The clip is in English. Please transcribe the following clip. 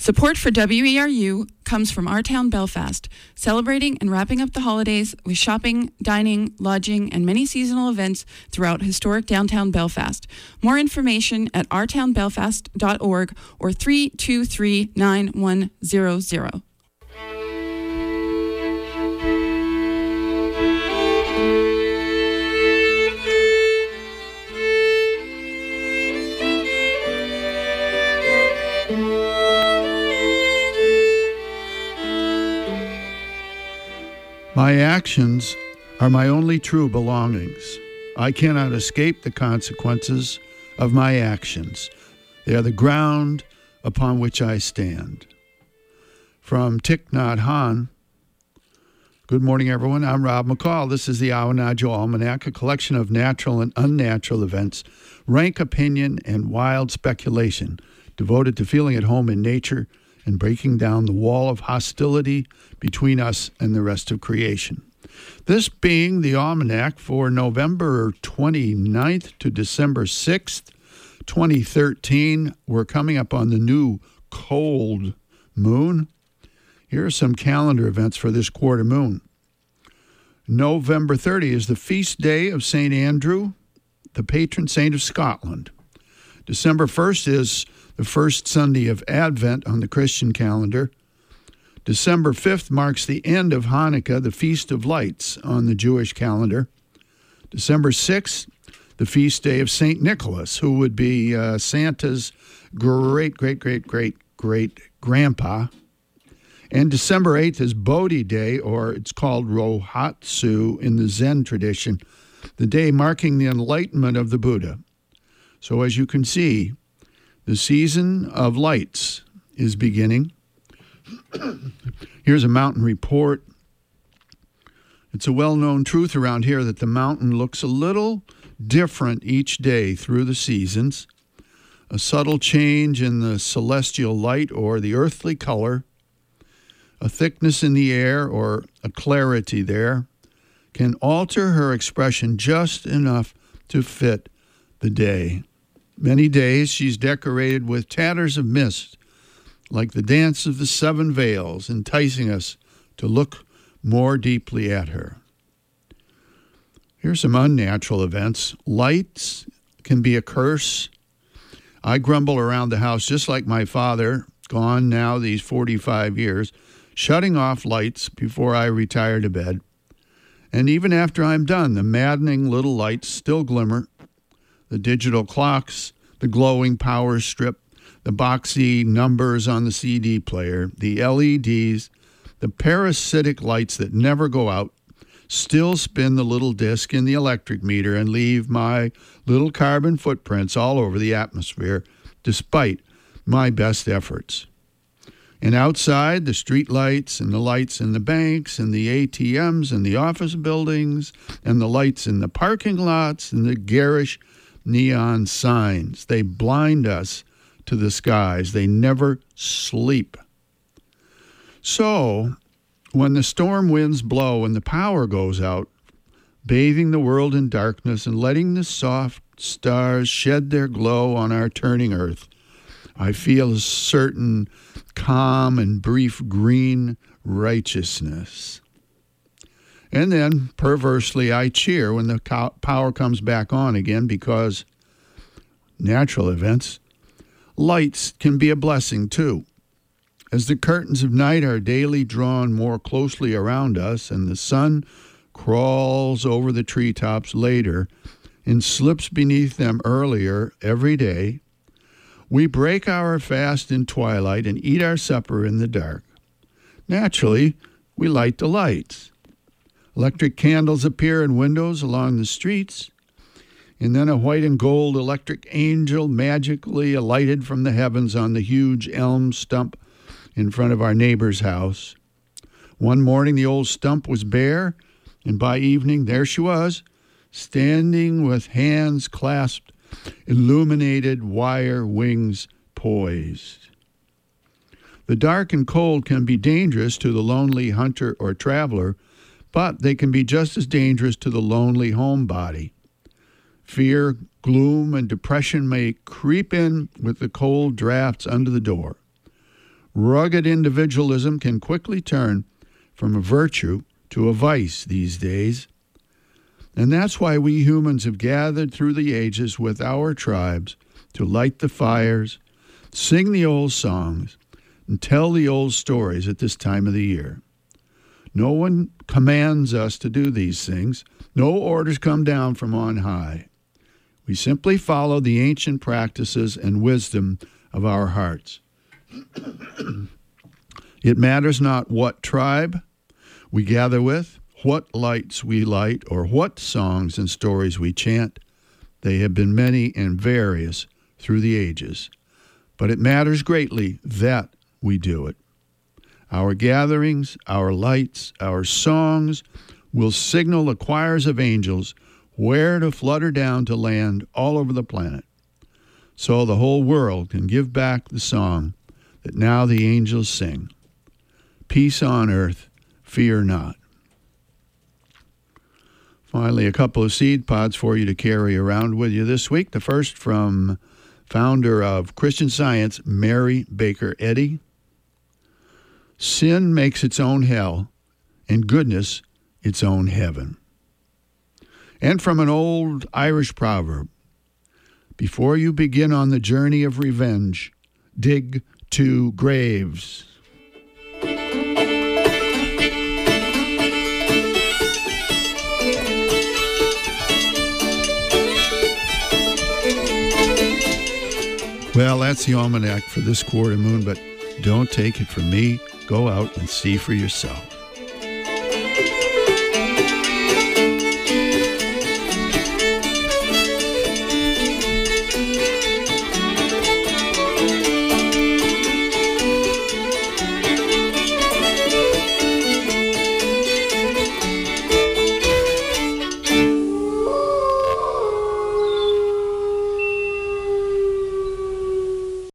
Support for WERU comes from our town, Belfast, celebrating and wrapping up the holidays with shopping, dining, lodging, and many seasonal events throughout historic downtown Belfast. More information at ourtownbelfast.org or 323 9100. My actions are my only true belongings. I cannot escape the consequences of my actions. They are the ground upon which I stand. From Thich Nhat Hanh. Good morning, everyone. I'm Rob McCall. This is the Awanadjo Almanac, a collection of natural and unnatural events, rank opinion, and wild speculation devoted to feeling at home in nature and breaking down the wall of hostility between us and the rest of creation. This being the almanac for November 29th to December 6th, 2013. We're coming up on the new cold moon. Here are some calendar events for this quarter moon. November 30 is the feast day of St. Andrew, the patron saint of Scotland. December 1st is the first Sunday of Advent on the Christian calendar. December 5th marks the end of Hanukkah, the Feast of Lights, on the Jewish calendar. December 6th, the feast day of St. Nicholas, who would be uh, Santa's great, great, great, great, great grandpa. And December 8th is Bodhi Day, or it's called Rohatsu in the Zen tradition, the day marking the enlightenment of the Buddha. So, as you can see, the season of lights is beginning. Here's a mountain report. It's a well known truth around here that the mountain looks a little different each day through the seasons. A subtle change in the celestial light or the earthly color, a thickness in the air or a clarity there, can alter her expression just enough to fit the day. Many days she's decorated with tatters of mist, like the dance of the seven veils, enticing us to look more deeply at her. Here's some unnatural events. Lights can be a curse. I grumble around the house just like my father, gone now these 45 years, shutting off lights before I retire to bed. And even after I'm done, the maddening little lights still glimmer the digital clocks, the glowing power strip, the boxy numbers on the CD player, the LEDs, the parasitic lights that never go out, still spin the little disc in the electric meter and leave my little carbon footprints all over the atmosphere, despite my best efforts. And outside, the street lights and the lights in the banks and the ATMs and the office buildings and the lights in the parking lots and the garish neon signs. They blind us to the skies. They never sleep. So, when the storm winds blow and the power goes out, bathing the world in darkness and letting the soft stars shed their glow on our turning earth, I feel a certain calm and brief green righteousness. And then, perversely, I cheer when the power comes back on again because natural events, lights can be a blessing too. As the curtains of night are daily drawn more closely around us and the sun crawls over the treetops later and slips beneath them earlier every day, we break our fast in twilight and eat our supper in the dark. Naturally, we light the lights. Electric candles appear in windows along the streets, and then a white and gold electric angel magically alighted from the heavens on the huge elm stump in front of our neighbor's house. One morning the old stump was bare, and by evening there she was, standing with hands clasped, illuminated wire wings poised. The dark and cold can be dangerous to the lonely hunter or traveler but they can be just as dangerous to the lonely homebody. Fear, gloom, and depression may creep in with the cold drafts under the door. Rugged individualism can quickly turn from a virtue to a vice these days. And that's why we humans have gathered through the ages with our tribes to light the fires, sing the old songs, and tell the old stories at this time of the year. No one commands us to do these things. No orders come down from on high. We simply follow the ancient practices and wisdom of our hearts. it matters not what tribe we gather with, what lights we light, or what songs and stories we chant. They have been many and various through the ages. But it matters greatly that we do it. Our gatherings, our lights, our songs will signal the choirs of angels where to flutter down to land all over the planet. So the whole world can give back the song that now the angels sing Peace on earth, fear not. Finally, a couple of seed pods for you to carry around with you this week. The first from founder of Christian Science, Mary Baker Eddy. Sin makes its own hell, and goodness its own heaven. And from an old Irish proverb Before you begin on the journey of revenge, dig two graves. Well, that's the almanac for this quarter moon, but don't take it from me. Go out and see for yourself.